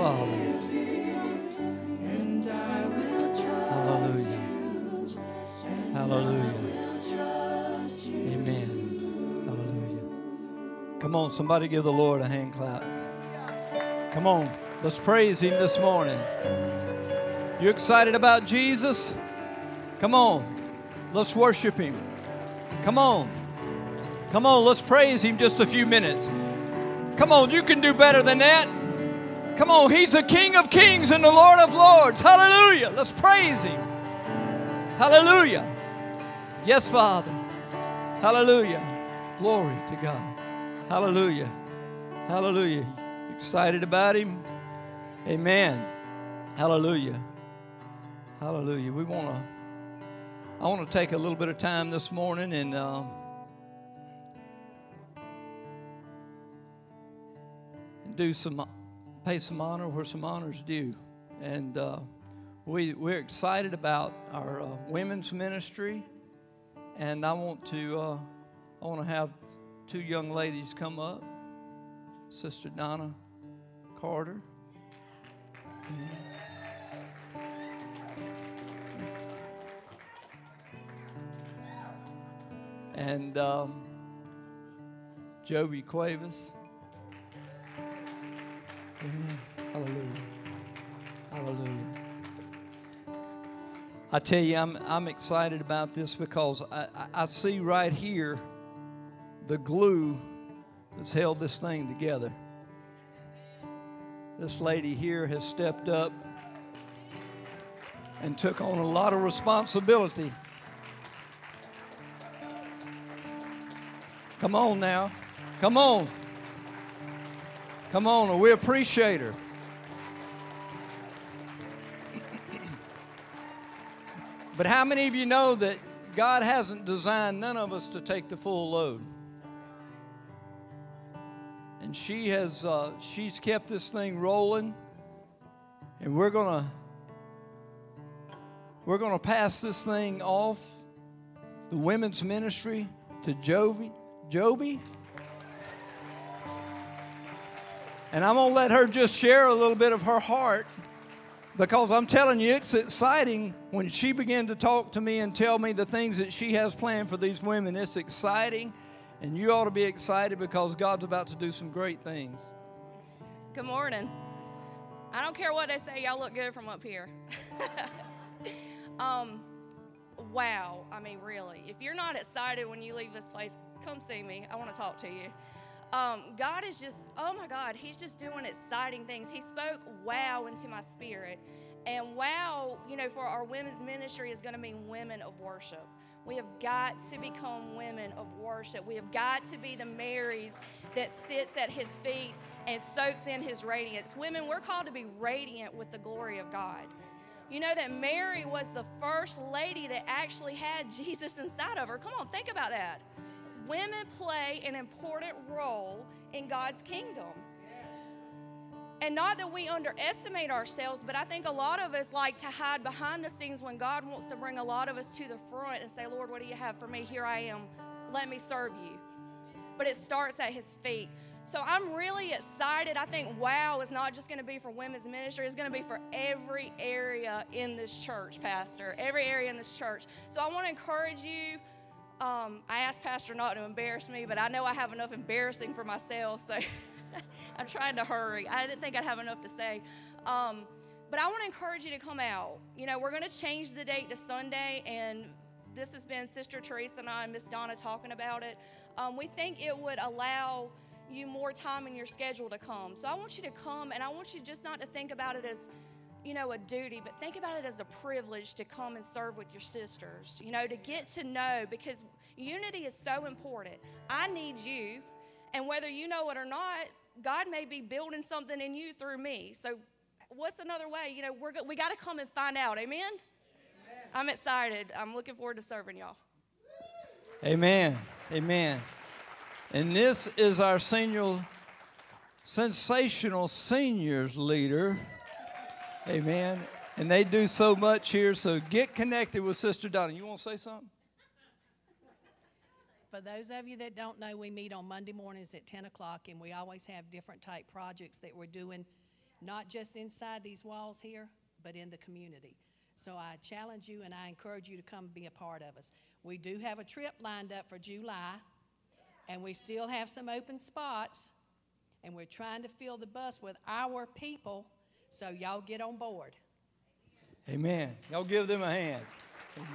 Hallelujah. Hallelujah. Amen. Hallelujah. Come on, somebody give the Lord a hand clap. Come on, let's praise Him this morning. You excited about Jesus? Come on, let's worship Him. Come on. Come on, let's praise Him just a few minutes. Come on, you can do better than that. Come on, He's the King of Kings and the Lord of Lords. Hallelujah. Let's praise Him. Hallelujah. Yes, Father. Hallelujah. Glory to God. Hallelujah. Hallelujah. Excited about Him? Amen. Hallelujah. Hallelujah. We want to, I want to take a little bit of time this morning and, uh, do some, pay some honor where some honor's due. And uh, we, we're excited about our uh, women's ministry. And I want to, uh, I want to have two young ladies come up. Sister Donna Carter. And um, Joby Cuevas. Amen. Hallelujah. Hallelujah. I tell you, I'm, I'm excited about this because I, I see right here the glue that's held this thing together. This lady here has stepped up and took on a lot of responsibility. Come on now. Come on. Come on, we appreciate her. but how many of you know that God hasn't designed none of us to take the full load? And she has, uh, she's kept this thing rolling, and we're gonna, we're gonna pass this thing off, the women's ministry, to Jovi, Joby. And I'm going to let her just share a little bit of her heart because I'm telling you, it's exciting when she began to talk to me and tell me the things that she has planned for these women. It's exciting, and you ought to be excited because God's about to do some great things. Good morning. I don't care what they say, y'all look good from up here. um, wow. I mean, really. If you're not excited when you leave this place, come see me. I want to talk to you. Um, God is just, oh my God, He's just doing exciting things. He spoke wow into my spirit. And wow, you know, for our women's ministry is going to mean women of worship. We have got to become women of worship. We have got to be the Marys that sits at His feet and soaks in His radiance. Women, we're called to be radiant with the glory of God. You know that Mary was the first lady that actually had Jesus inside of her. Come on, think about that women play an important role in God's kingdom. And not that we underestimate ourselves, but I think a lot of us like to hide behind the scenes when God wants to bring a lot of us to the front and say, Lord, what do you have for me? Here I am. Let me serve you. But it starts at His feet. So I'm really excited. I think wow is not just going to be for women's ministry, it's going to be for every area in this church, Pastor, every area in this church. So I want to encourage you um, I asked Pastor not to embarrass me, but I know I have enough embarrassing for myself, so I'm trying to hurry. I didn't think I'd have enough to say. Um, but I want to encourage you to come out. You know, we're going to change the date to Sunday, and this has been Sister Teresa and I and Miss Donna talking about it. Um, we think it would allow you more time in your schedule to come. So I want you to come, and I want you just not to think about it as you know, a duty, but think about it as a privilege to come and serve with your sisters, you know, to get to know because unity is so important. I need you, and whether you know it or not, God may be building something in you through me. So, what's another way? You know, we're, we got to come and find out. Amen? Amen? I'm excited. I'm looking forward to serving y'all. Amen. Amen. And this is our senior, sensational seniors leader. Amen. And they do so much here. So get connected with Sister Donna. You want to say something? For those of you that don't know, we meet on Monday mornings at 10 o'clock, and we always have different type projects that we're doing, not just inside these walls here, but in the community. So I challenge you and I encourage you to come be a part of us. We do have a trip lined up for July, and we still have some open spots, and we're trying to fill the bus with our people, so y'all get on board. Amen. Y'all give them a hand. Amen.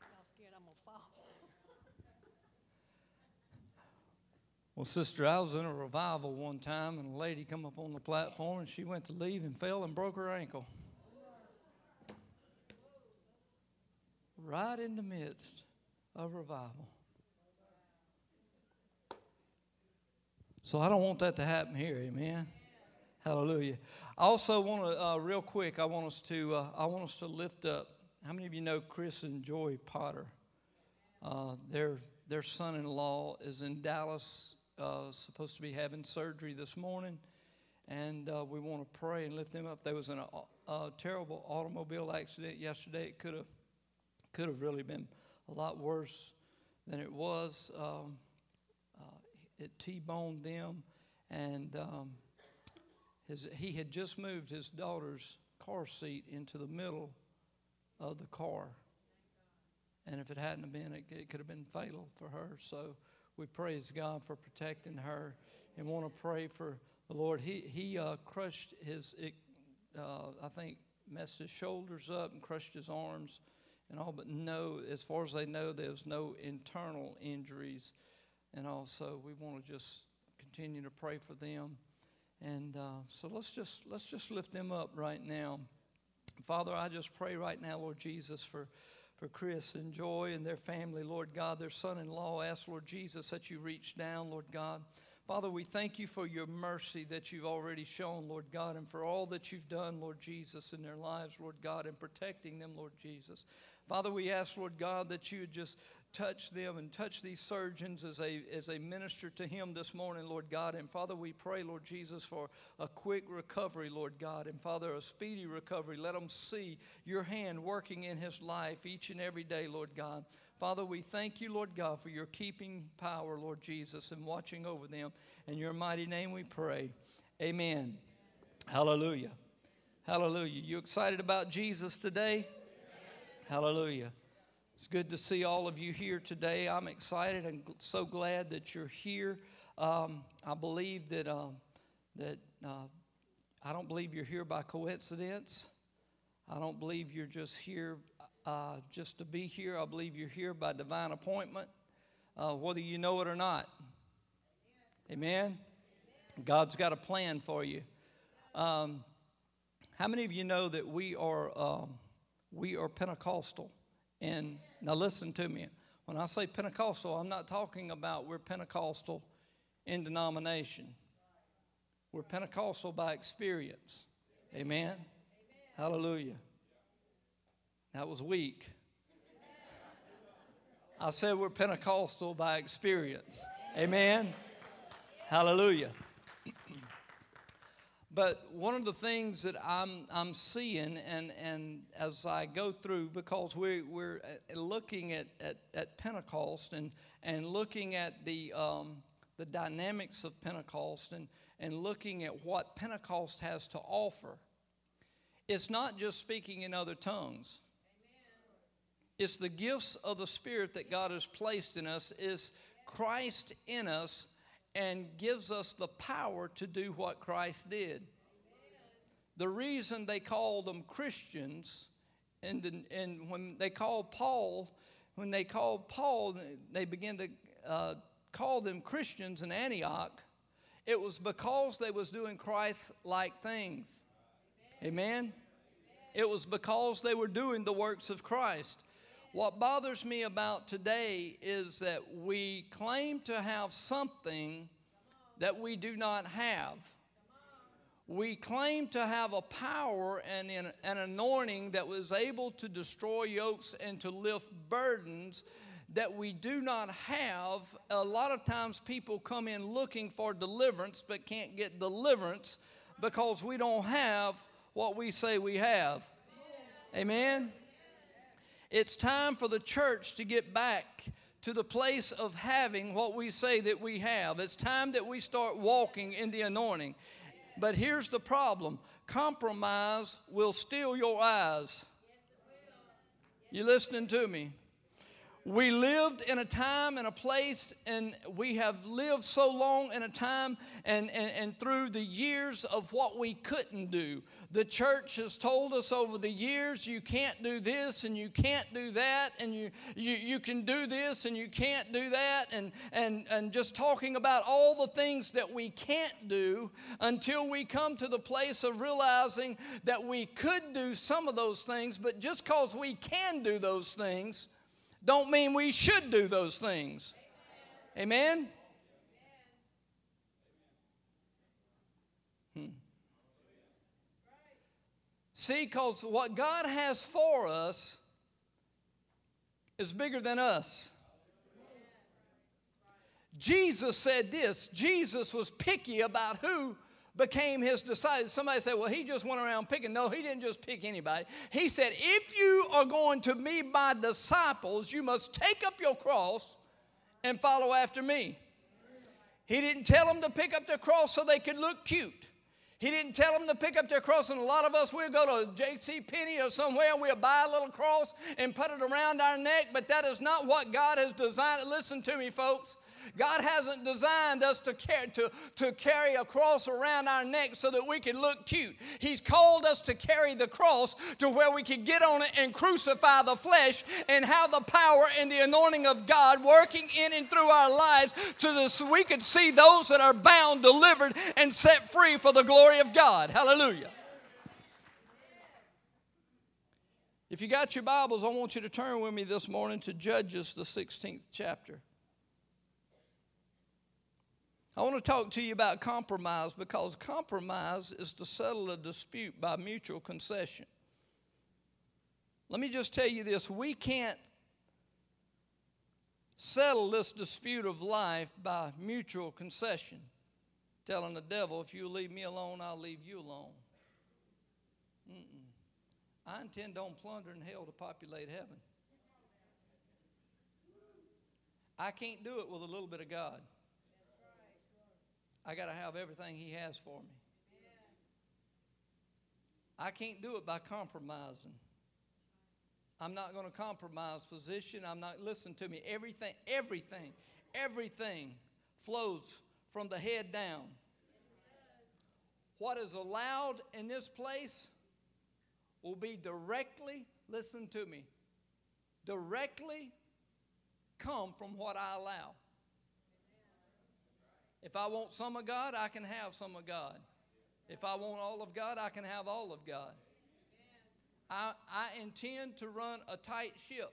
Y'all scared I'm gonna fall? Well, sister, I was in a revival one time, and a lady come up on the platform, and she went to leave and fell and broke her ankle. Right in the midst of revival. So I don't want that to happen here, amen. Hallelujah. I also want to, uh, real quick, I want us to, uh, I want us to lift up. How many of you know Chris and Joy Potter? Uh, their their son-in-law is in Dallas, uh, supposed to be having surgery this morning, and uh, we want to pray and lift them up. There was an, a, a terrible automobile accident yesterday. It could have could have really been a lot worse than it was. Um, uh, it T-boned them, and um, his, he had just moved his daughter's car seat into the middle of the car. And if it hadn't have been, it, it could have been fatal for her. So we praise God for protecting her and want to pray for the Lord. He, he uh, crushed his, it, uh, I think, messed his shoulders up and crushed his arms and all, but no, as far as they know, there's no internal injuries. And also, we want to just continue to pray for them. And uh, so let's just let's just lift them up right now. Father, I just pray right now, Lord Jesus, for for Chris and Joy and their family, Lord God, their son in law. Ask, Lord Jesus, that you reach down, Lord God. Father, we thank you for your mercy that you've already shown, Lord God, and for all that you've done, Lord Jesus, in their lives, Lord God, and protecting them, Lord Jesus. Father, we ask, Lord God, that you would just touch them and touch these surgeons as they, as they minister to him this morning, Lord God. And Father, we pray, Lord Jesus, for a quick recovery, Lord God. And Father, a speedy recovery. Let them see your hand working in his life each and every day, Lord God. Father, we thank you, Lord God, for your keeping power, Lord Jesus, and watching over them. In your mighty name we pray. Amen. Hallelujah. Hallelujah. You excited about Jesus today? Hallelujah. It's good to see all of you here today. I'm excited and so glad that you're here. Um, I believe that uh, that uh, I don't believe you're here by coincidence. I don't believe you're just here uh, just to be here. I believe you're here by divine appointment, uh, whether you know it or not. Amen. God's got a plan for you. Um, how many of you know that we are um, we are Pentecostal? And now listen to me. When I say Pentecostal, I'm not talking about we're Pentecostal in denomination. We're Pentecostal by experience. Amen. Hallelujah. That was weak. I said we're Pentecostal by experience. Amen. Hallelujah. But one of the things that I'm, I'm seeing, and, and as I go through, because we, we're uh, looking at, at, at Pentecost and, and looking at the, um, the dynamics of Pentecost and, and looking at what Pentecost has to offer, it's not just speaking in other tongues. It's the gifts of the Spirit that God has placed in us, is Christ in us, and gives us the power to do what Christ did. The reason they called them Christians, and, the, and when they called Paul, when they called Paul, they began to uh, call them Christians in Antioch. It was because they was doing Christ-like things. Amen. It was because they were doing the works of Christ. What bothers me about today is that we claim to have something that we do not have. We claim to have a power and an anointing that was able to destroy yokes and to lift burdens that we do not have. A lot of times people come in looking for deliverance but can't get deliverance because we don't have what we say we have. Amen? It's time for the church to get back to the place of having what we say that we have. It's time that we start walking in the anointing. But here's the problem compromise will steal your eyes. You listening to me? We lived in a time and a place, and we have lived so long in a time and, and, and through the years of what we couldn't do. The church has told us over the years you can't do this and you can't do that, and you, you, you can do this and you can't do that, and, and, and just talking about all the things that we can't do until we come to the place of realizing that we could do some of those things, but just because we can do those things, don't mean we should do those things. Amen? Hmm. See, because what God has for us is bigger than us. Jesus said this Jesus was picky about who became his disciples. Somebody said, well, he just went around picking. No, he didn't just pick anybody. He said, if you are going to be my disciples, you must take up your cross and follow after me. He didn't tell them to pick up their cross so they could look cute. He didn't tell them to pick up their cross, and a lot of us we'll go to J.C. Penney or somewhere and we'll buy a little cross and put it around our neck, but that is not what God has designed. Listen to me, folks. God hasn't designed us to, carry, to, to carry a cross around our neck so that we can look cute. He's called us to carry the cross to where we can get on it and crucify the flesh and have the power and the anointing of God working in and through our lives so that we could see those that are bound, delivered, and set free for the glory of God. Hallelujah. If you got your Bibles, I want you to turn with me this morning to Judges, the 16th chapter. I want to talk to you about compromise because compromise is to settle a dispute by mutual concession. Let me just tell you this we can't settle this dispute of life by mutual concession. Telling the devil, if you leave me alone, I'll leave you alone. Mm-mm. I intend on plundering hell to populate heaven. I can't do it with a little bit of God. I got to have everything He has for me. I can't do it by compromising. I'm not going to compromise position. I'm not, listen to me, everything, everything, everything flows from the head down. What is allowed in this place will be directly, listen to me, directly come from what I allow. If I want some of God, I can have some of God. If I want all of God, I can have all of God. I, I intend to run a tight ship.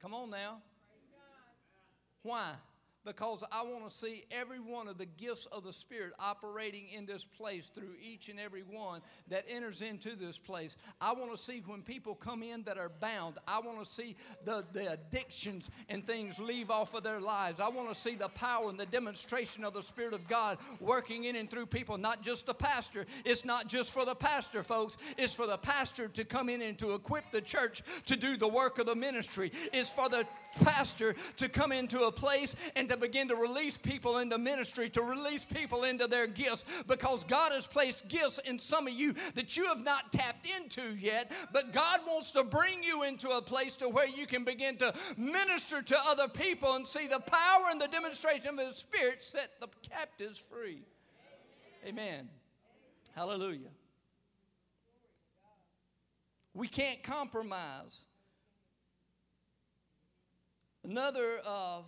Come on now. Why? Because I want to see every one of the gifts of the Spirit operating in this place through each and every one that enters into this place. I want to see when people come in that are bound, I want to see the, the addictions and things leave off of their lives. I want to see the power and the demonstration of the Spirit of God working in and through people, not just the pastor. It's not just for the pastor, folks, it's for the pastor to come in and to equip the church to do the work of the ministry. It's for the pastor to come into a place and to begin to release people into ministry, to release people into their gifts, because God has placed gifts in some of you that you have not tapped into yet. But God wants to bring you into a place to where you can begin to minister to other people and see the power and the demonstration of His Spirit set the captives free. Amen. Amen. Hallelujah. We can't compromise. Another uh,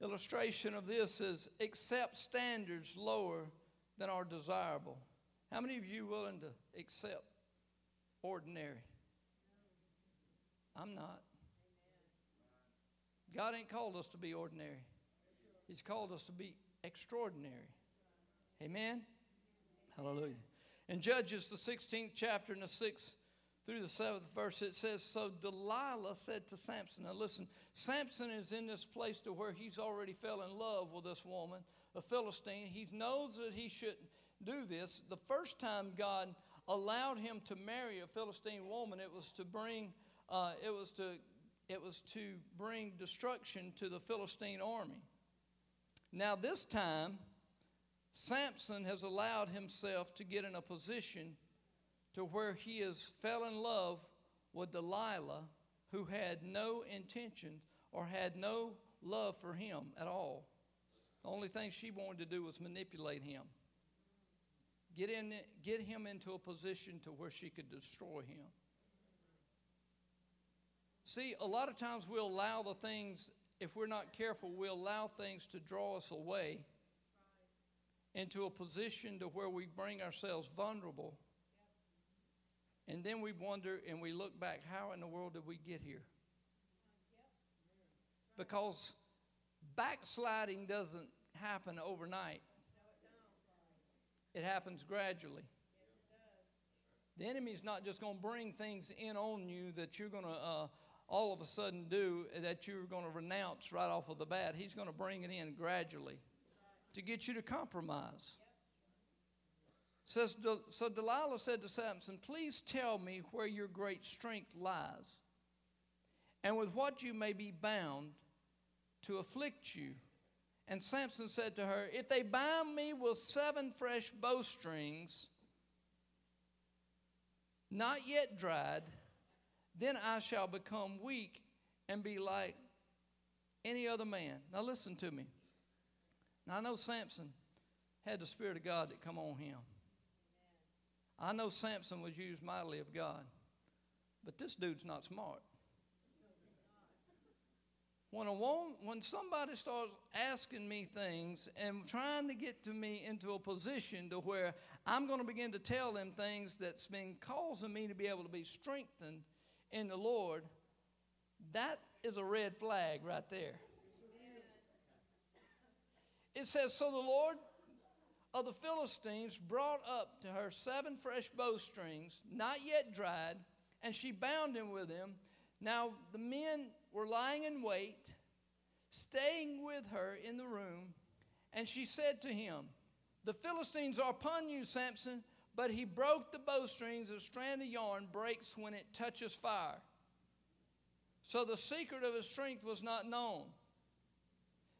illustration of this is accept standards lower than are desirable. How many of you willing to accept ordinary? I'm not. God ain't called us to be ordinary. He's called us to be extraordinary. Amen. Hallelujah. In Judges, the 16th chapter, and the 6th through the 7th verse, it says, So Delilah said to Samson, Now listen, Samson is in this place to where he's already fell in love with this woman a Philistine. He knows that he shouldn't do this. The first time God allowed him to marry a Philistine woman, it was to bring, uh, it was to, it was to bring destruction to the Philistine army. Now this time, Samson has allowed himself to get in a position to where he has fell in love with Delilah, who had no intention or had no love for him at all. The only thing she wanted to do was manipulate him. Get, in, get him into a position to where she could destroy him. See, a lot of times we'll allow the things, if we're not careful, we'll allow things to draw us away into a position to where we bring ourselves vulnerable. And then we wonder and we look back, how in the world did we get here? Because backsliding doesn't happen overnight, it happens gradually. The enemy's not just going to bring things in on you that you're going to uh, all of a sudden do that you're going to renounce right off of the bat. He's going to bring it in gradually to get you to compromise. Says, so Delilah said to Samson, Please tell me where your great strength lies, and with what you may be bound to afflict you. And Samson said to her, If they bind me with seven fresh bowstrings, not yet dried, then I shall become weak and be like any other man. Now listen to me. Now I know Samson had the Spirit of God that come on him. I know Samson was used mightily of God, but this dude's not smart. When, a woman, when somebody starts asking me things and trying to get to me into a position to where I'm going to begin to tell them things that's been causing me to be able to be strengthened in the Lord, that is a red flag right there. It says, So the Lord of the Philistines brought up to her seven fresh bowstrings, not yet dried, and she bound him with them. Now the men were lying in wait, staying with her in the room, and she said to him, The Philistines are upon you, Samson. But he broke the bowstrings. A strand of yarn breaks when it touches fire. So the secret of his strength was not known.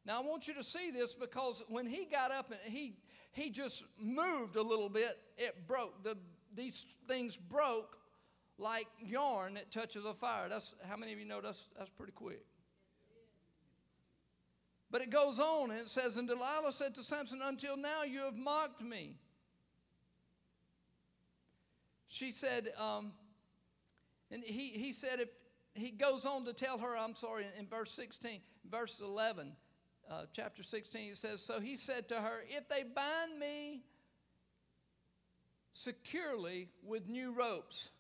Now I want you to see this because when he got up and he he just moved a little bit, it broke. The, these things broke like yarn that touches a fire. That's how many of you know that's that's pretty quick. But it goes on and it says, And Delilah said to Samson, Until now you have mocked me. She said, um, and he, he said, if he goes on to tell her, I'm sorry, in, in verse 16, verse 11, uh, chapter 16, he says, So he said to her, If they bind me securely with new ropes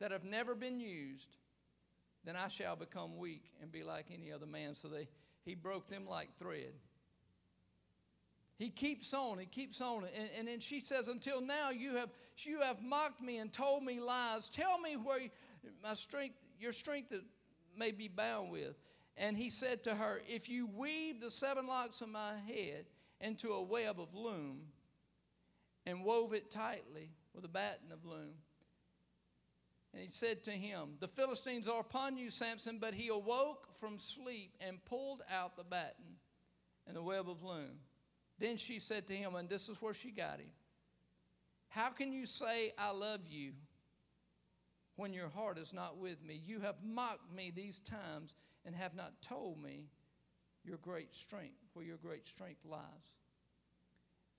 that have never been used, then I shall become weak and be like any other man. So they, he broke them like thread. He keeps on, he keeps on. And, and then she says, Until now you have, you have mocked me and told me lies. Tell me where my strength, your strength may be bound with. And he said to her, If you weave the seven locks of my head into a web of loom and wove it tightly with a batten of loom, and he said to him, The Philistines are upon you, Samson. But he awoke from sleep and pulled out the batten and the web of loom. Then she said to him, and this is where she got him How can you say, I love you, when your heart is not with me? You have mocked me these times and have not told me your great strength, where your great strength lies.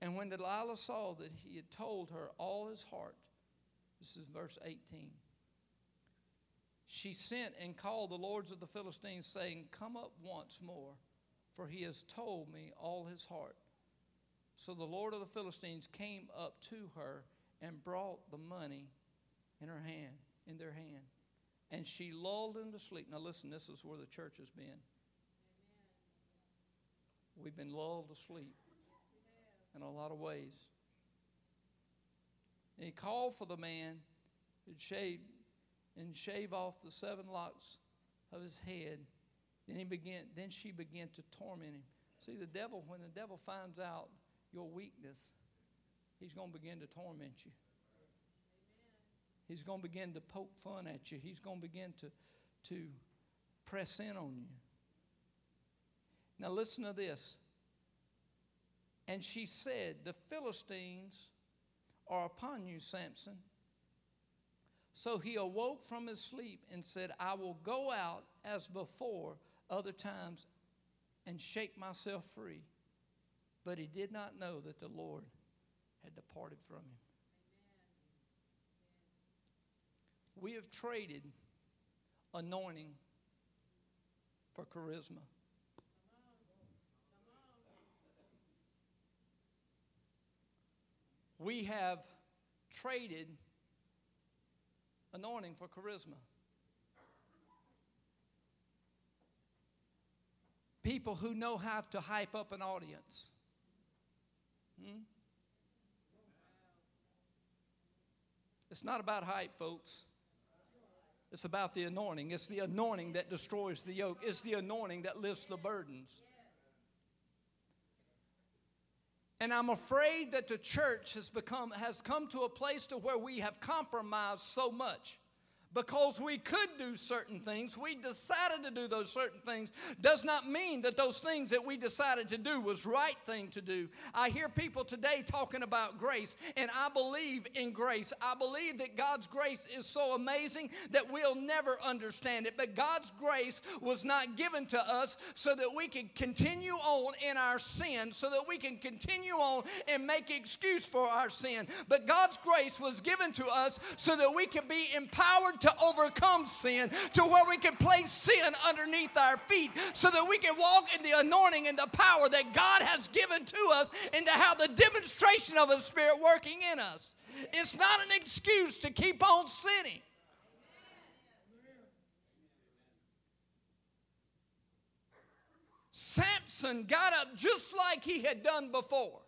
And when Delilah saw that he had told her all his heart, this is verse 18, she sent and called the lords of the Philistines, saying, Come up once more, for he has told me all his heart. So the Lord of the Philistines came up to her and brought the money in her hand, in their hand. And she lulled him to sleep. Now listen, this is where the church has been. We've been lulled to sleep in a lot of ways. And he called for the man and shave and shave off the seven locks of his head. Then he began then she began to torment him See, the devil, when the devil finds out your weakness, he's going to begin to torment you. He's going to begin to poke fun at you. He's going to begin to, to press in on you. Now, listen to this. And she said, The Philistines are upon you, Samson. So he awoke from his sleep and said, I will go out as before other times and shake myself free. But he did not know that the Lord had departed from him. We have traded anointing for charisma. We have traded anointing for charisma. People who know how to hype up an audience. Hmm? It's not about hype, folks. It's about the anointing. It's the anointing that destroys the yoke. It's the anointing that lifts the burdens. And I'm afraid that the church has become has come to a place to where we have compromised so much because we could do certain things, we decided to do those certain things, does not mean that those things that we decided to do was right thing to do. I hear people today talking about grace, and I believe in grace. I believe that God's grace is so amazing that we'll never understand it. But God's grace was not given to us so that we can continue on in our sin, so that we can continue on and make excuse for our sin. But God's grace was given to us so that we can be empowered to overcome sin, to where we can place sin underneath our feet so that we can walk in the anointing and the power that God has given to us and to have the demonstration of the Spirit working in us. It's not an excuse to keep on sinning. Samson got up just like he had done before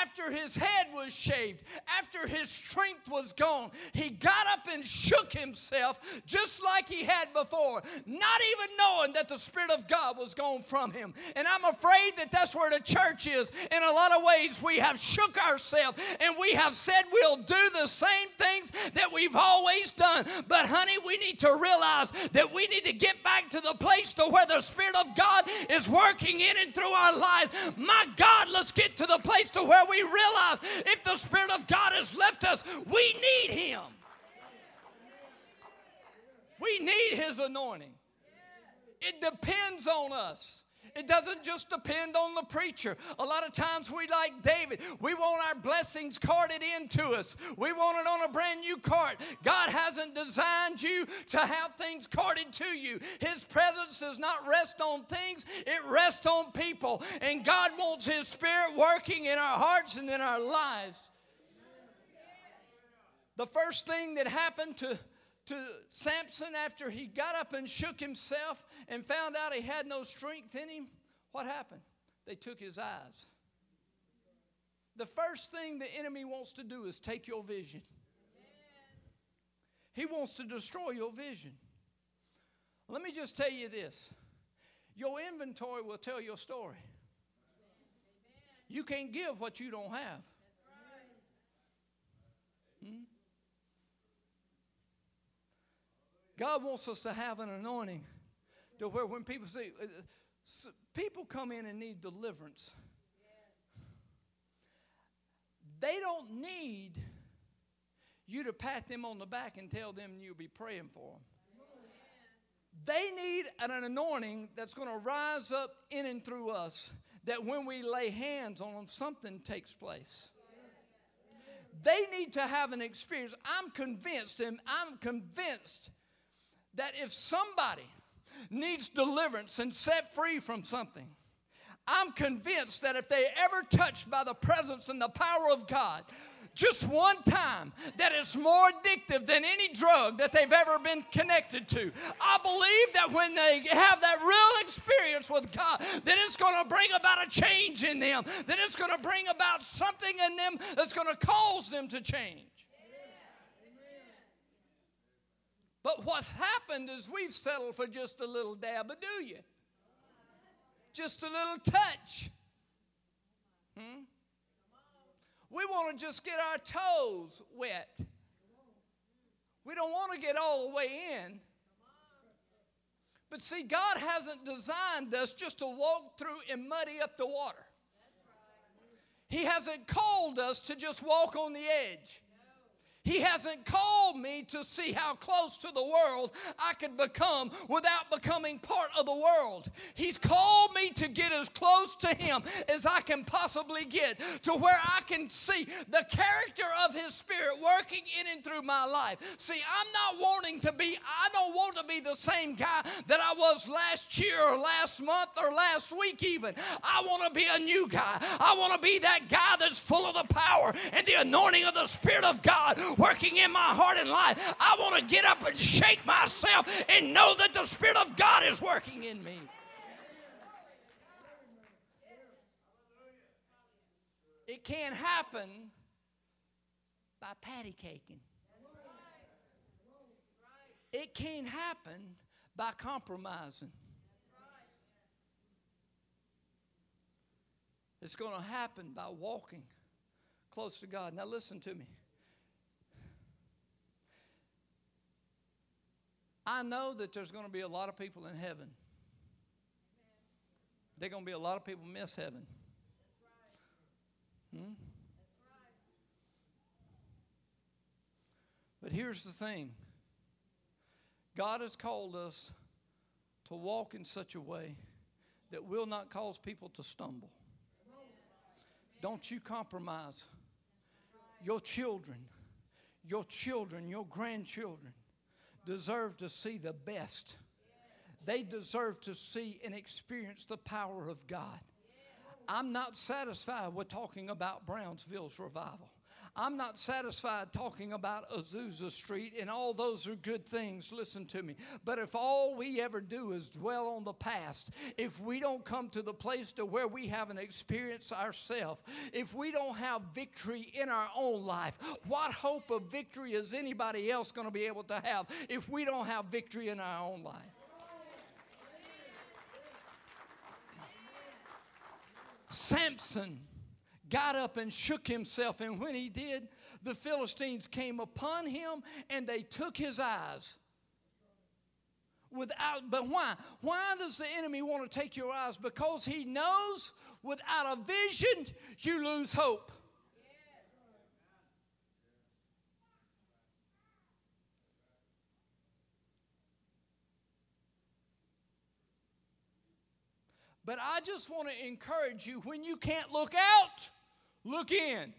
after his head was shaved, after his strength was gone, he got up and shook himself just like he had before, not even knowing that the Spirit of God was gone from him. And I'm afraid that that's where the church is. In a lot of ways, we have shook ourselves and we have said we'll do the same things that we've always done. But, honey, we need to realize that we need to get back to the place to where the Spirit of God is working in and through our lives. My God, let's get to the place to where where we realize if the Spirit of God has left us, we need Him. We need His anointing. It depends on us. It doesn't just depend on the preacher. A lot of times we like David. We want our blessings carted into us. We want it on a brand new cart. God hasn't designed you to have things carted to you. His presence does not rest on things, it rests on people. And God wants His Spirit working in our hearts and in our lives. The first thing that happened to to Samson after he got up and shook himself and found out he had no strength in him, what happened? They took his eyes. The first thing the enemy wants to do is take your vision. He wants to destroy your vision. Let me just tell you this your inventory will tell your story. You can't give what you don't have. Hmm? God wants us to have an anointing to where when people say, uh, people come in and need deliverance, they don't need you to pat them on the back and tell them you'll be praying for them. They need an anointing that's going to rise up in and through us that when we lay hands on them, something takes place. They need to have an experience. I'm convinced, and I'm convinced that if somebody needs deliverance and set free from something, I'm convinced that if they ever touched by the presence and the power of God, just one time that it's more addictive than any drug that they've ever been connected to. I believe that when they have that real experience with God, that it's going to bring about a change in them, that it's going to bring about something in them that's going to cause them to change. But what's happened is we've settled for just a little dab do you. just a little touch. Hmm? We want to just get our toes wet. We don't want to get all the way in. But see, God hasn't designed us just to walk through and muddy up the water. He hasn't called us to just walk on the edge. He hasn't called me to see how close to the world I could become without becoming part of the world. He's called me to get as close to Him as I can possibly get, to where I can see the character of His Spirit working in and through my life. See, I'm not wanting to be, I don't want to be the same guy that I was last year or last month or last week, even. I want to be a new guy. I want to be that guy that's full of the power and the anointing of the Spirit of God working in my heart and life. I want to get up and shake myself and know that the Spirit of God is working in me. It can't happen by patty caking. It can't happen by compromising. It's going to happen by walking close to God. Now, listen to me. I know that there's going to be a lot of people in heaven. There's going to be a lot of people miss heaven. Hmm? But here's the thing God has called us to walk in such a way that will not cause people to stumble. Don't you compromise your children, your children, your grandchildren deserve to see the best. They deserve to see and experience the power of God. I'm not satisfied with talking about Brownsville's revival. I'm not satisfied talking about Azusa Street, and all those are good things. Listen to me. But if all we ever do is dwell on the past, if we don't come to the place to where we have an experience ourselves, if we don't have victory in our own life, what hope of victory is anybody else going to be able to have if we don't have victory in our own life? Samson got up and shook himself. And when he did, the Philistines came upon him and they took his eyes. Without, but why? Why does the enemy want to take your eyes? Because he knows without a vision, you lose hope. But I just want to encourage you when you can't look out, Look in.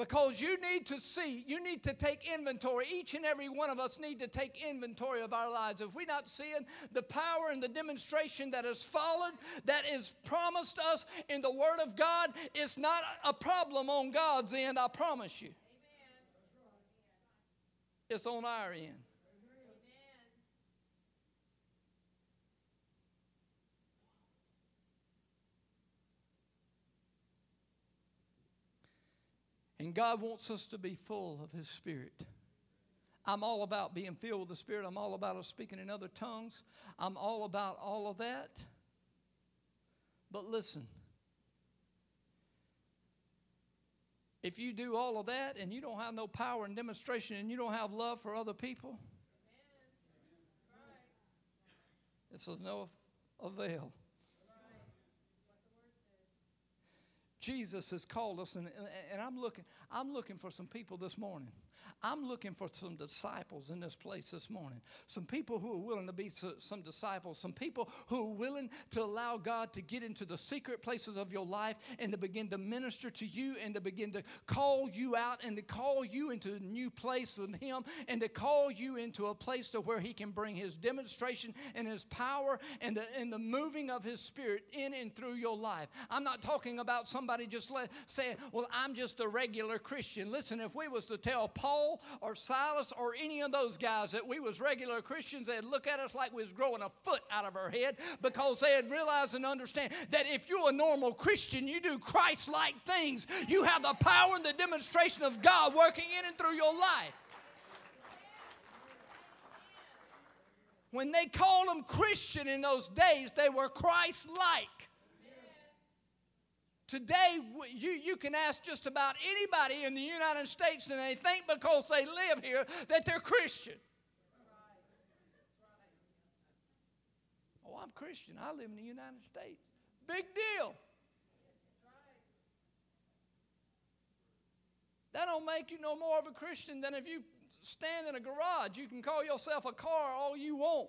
Because you need to see, you need to take inventory. Each and every one of us need to take inventory of our lives. If we're not seeing the power and the demonstration that has followed, that is promised us in the Word of God, it's not a problem on God's end, I promise you. It's on our end. And God wants us to be full of His Spirit. I'm all about being filled with the Spirit. I'm all about speaking in other tongues. I'm all about all of that. But listen, if you do all of that and you don't have no power and demonstration and you don't have love for other people, it's of no avail. Jesus has called us, and, and I'm looking, I'm looking for some people this morning. I'm looking for some disciples in this place this morning. Some people who are willing to be some disciples. Some people who are willing to allow God to get into the secret places of your life and to begin to minister to you and to begin to call you out and to call you into a new place with Him and to call you into a place to where He can bring His demonstration and His power and the, and the moving of His Spirit in and through your life. I'm not talking about somebody just let, saying, well, I'm just a regular Christian. Listen, if we was to tell Paul Paul or Silas or any of those guys that we was regular Christians, they'd look at us like we was growing a foot out of our head because they had realized and understand that if you're a normal Christian, you do Christ-like things. You have the power and the demonstration of God working in and through your life. When they called them Christian in those days, they were Christ like. Today, you, you can ask just about anybody in the United States, and they think because they live here that they're Christian. Oh, I'm Christian. I live in the United States. Big deal. That don't make you no more of a Christian than if you stand in a garage. You can call yourself a car all you want.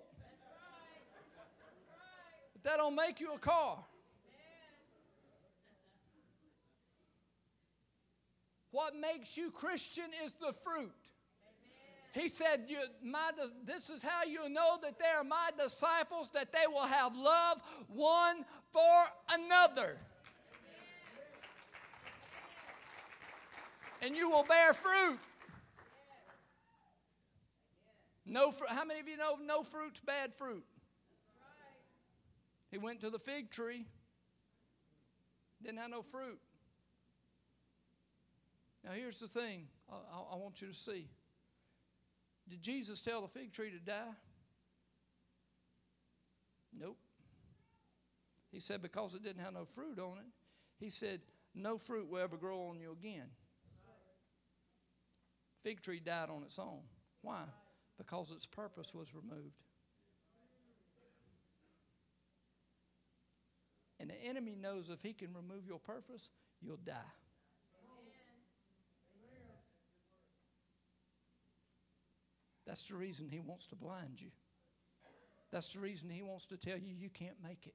But that don't make you a car. What makes you Christian is the fruit. He said, my, This is how you know that they are my disciples, that they will have love one for another. And you will bear fruit. No. How many of you know no fruit's bad fruit? He went to the fig tree, didn't have no fruit. Now, here's the thing I, I, want you to see. Did Jesus tell the fig tree to die? Nope. He said because it didn't have no fruit on it, he said, no fruit will ever grow on you again. Fig tree died on its own. Why? Because its purpose was removed. And the enemy knows if he can remove your purpose, you'll die. That's the reason he wants to blind you. That's the reason he wants to tell you you can't make it.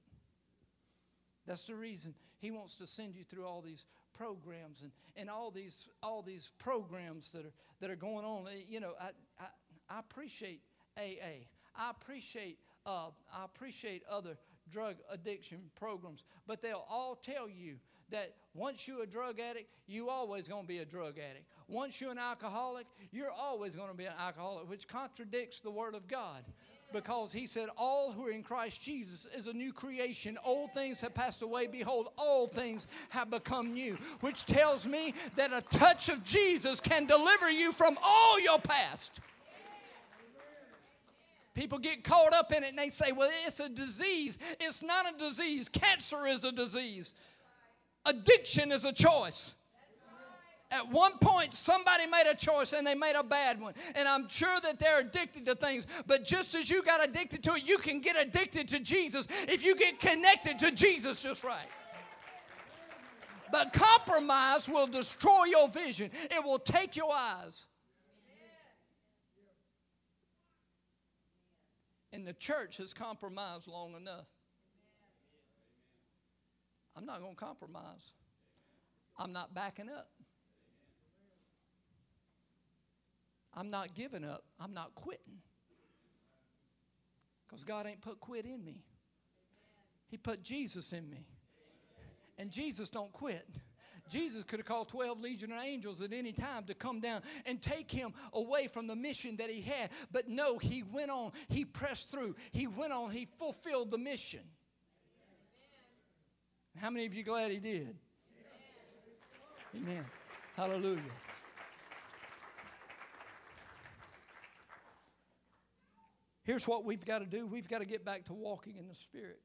That's the reason he wants to send you through all these programs and, and all these all these programs that are that are going on. You know, I I, I appreciate AA. I appreciate uh, I appreciate other drug addiction programs, but they'll all tell you that once you're a drug addict, you always going to be a drug addict. Once you're an alcoholic, you're always going to be an alcoholic, which contradicts the Word of God. Because he said, All who are in Christ Jesus is a new creation. Old things have passed away. Behold, all things have become new. Which tells me that a touch of Jesus can deliver you from all your past. People get caught up in it and they say, well, it's a disease. It's not a disease. Cancer is a disease. Addiction is a choice. At one point, somebody made a choice and they made a bad one. And I'm sure that they're addicted to things. But just as you got addicted to it, you can get addicted to Jesus if you get connected to Jesus just right. But compromise will destroy your vision, it will take your eyes. And the church has compromised long enough. I'm not going to compromise. I'm not backing up. I'm not giving up. I'm not quitting. Because God ain't put quit in me. He put Jesus in me. And Jesus don't quit. Jesus could have called 12 legion of angels at any time to come down and take him away from the mission that he had. But no, he went on. He pressed through. He went on. He fulfilled the mission. How many of you glad he did? Amen. Amen. Hallelujah. Here's what we've got to do we've got to get back to walking in the Spirit.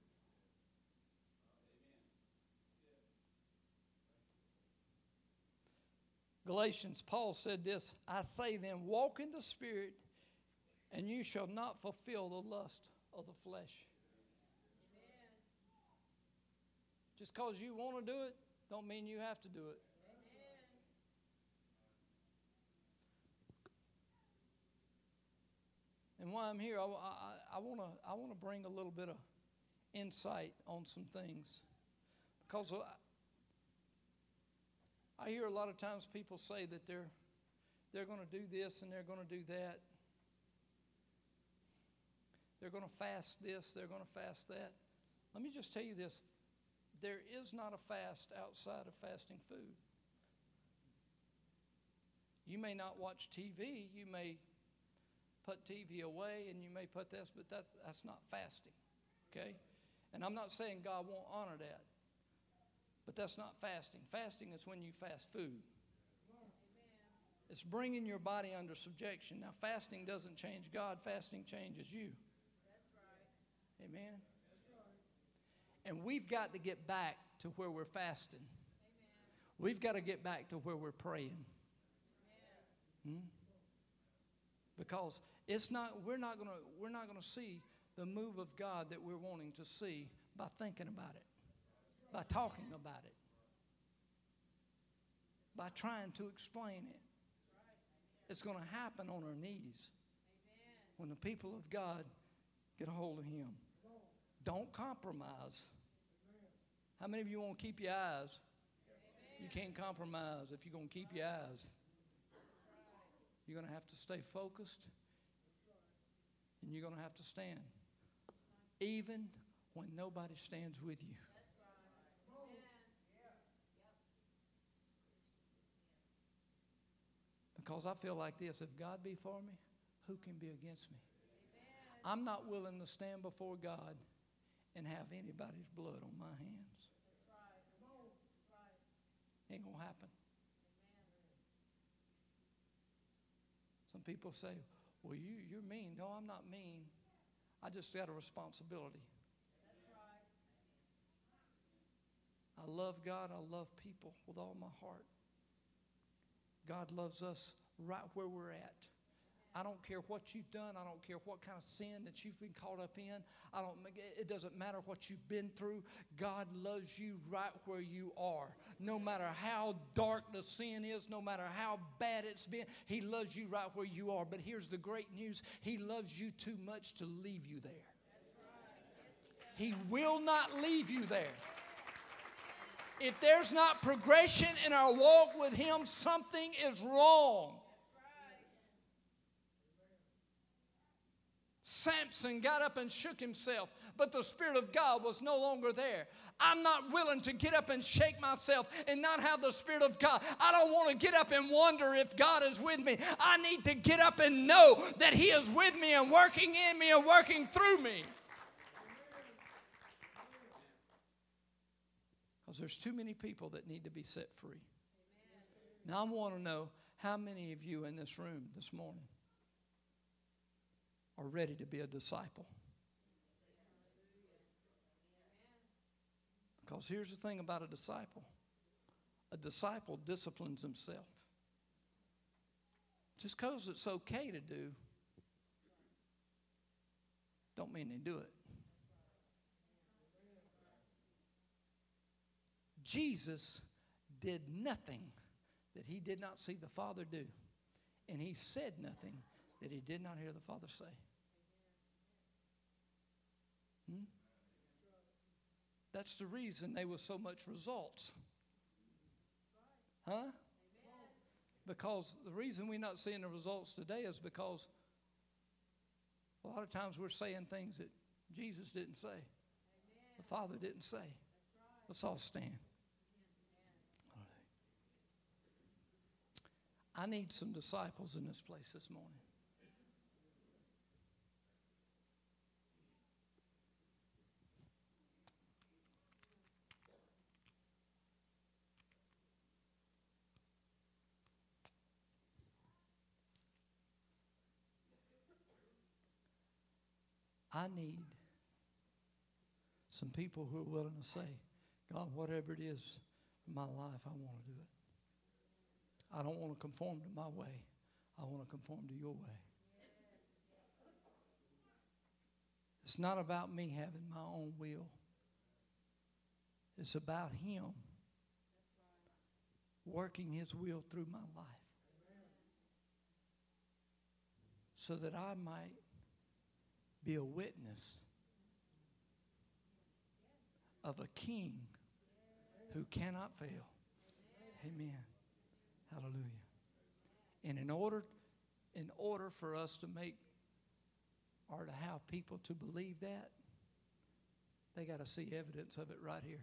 Galatians, Paul said this I say then, walk in the Spirit, and you shall not fulfill the lust of the flesh. Just because you want to do it, don't mean you have to do it. And while I'm here, I, I, I want to bring a little bit of insight on some things. Because I, I hear a lot of times people say that they're, they're going to do this and they're going to do that. They're going to fast this, they're going to fast that. Let me just tell you this there is not a fast outside of fasting food. You may not watch TV, you may put TV away and you may put this, but that, that's not fasting. Okay? And I'm not saying God won't honor that, but that's not fasting. Fasting is when you fast food. It's bringing your body under subjection. Now, fasting doesn't change God, fasting changes you. Amen. And we've got to get back to where we're fasting. We've got to get back to where we're praying. Hmm? Because it's not, we're not gonna, we're not gonna see the move of God that we're wanting to see by thinking about it, by talking about it, by trying to explain it. It's to happen on our knees when the people of God get a hold of Him. Don't compromise. How many of you want to keep your eyes? You can't compromise if you're going to keep your eyes. You're going to have to stay focused and you're going to have to stand. Even when nobody stands with you. Because I feel like this if God be for me, who can be against me? I'm not willing to stand before God and have anybody's blood on my hands. Ain't going to happen. Some people say, well, you, you're mean. No, I'm not mean. I just got a responsibility. I love God. I love people with all my heart. God loves us right where we're at. I don't care what you've done. I don't care what kind of sin that you've been caught up in. I don't. It doesn't matter what you've been through. God loves you right where you are. No matter how dark the sin is, no matter how bad it's been, He loves you right where you are. But here's the great news: He loves you too much to leave you there. He will not leave you there. If there's not progression in our walk with Him, something is wrong. Samson got up and shook himself, but the Spirit of God was no longer there. I'm not willing to get up and shake myself and not have the Spirit of God. I don't want to get up and wonder if God is with me. I need to get up and know that He is with me and working in me and working through me. Because there's too many people that need to be set free. Now, I want to know how many of you in this room this morning are ready to be a disciple. Because here's the thing about a disciple a disciple disciplines himself. Just because it's okay to do, don't mean they do it. Jesus did nothing that he did not see the Father do, and he said nothing that he did not hear the Father say. Hmm? That's the reason they were so much results. Huh? Because the reason we're not seeing the results today is because a lot of times we're saying things that Jesus didn't say, the Father didn't say. Let's all stand. I need some disciples in this place this morning. I need some people who are willing to say, God, whatever it is in my life, I want to do it. I don't want to conform to my way. I want to conform to your way. It's not about me having my own will. It's about Him working His will through my life so that I might be a witness of a king who cannot fail. Amen. Hallelujah. And in order, in order for us to make or to have people to believe that, they got to see evidence of it right here.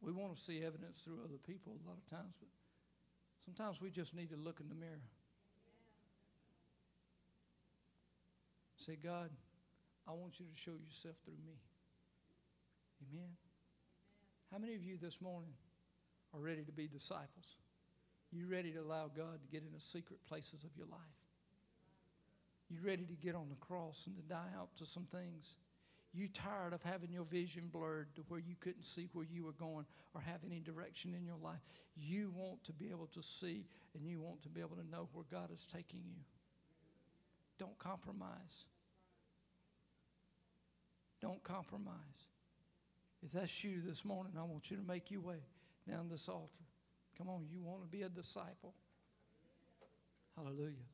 We want to see evidence through other people a lot of times, but sometimes we just need to look in the mirror. Say, God, I want you to show yourself through me. Amen. How many of you this morning are ready to be disciples? You ready to allow God to get in the secret places of your life? You ready to get on the cross and to die out to some things? You tired of having your vision blurred to where you couldn't see where you were going or have any direction in your life. You want to be able to see and you want to be able to know where God is taking you. Don't compromise. Don't compromise. If that's you this morning, I want you to make your way down this altar. Come on, you want to be a disciple. Hallelujah.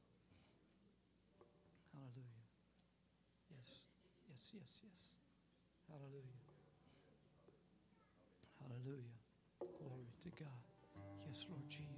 Hallelujah. Yes, yes, yes, yes. Hallelujah. Hallelujah. Glory to God. Yes, Lord Jesus.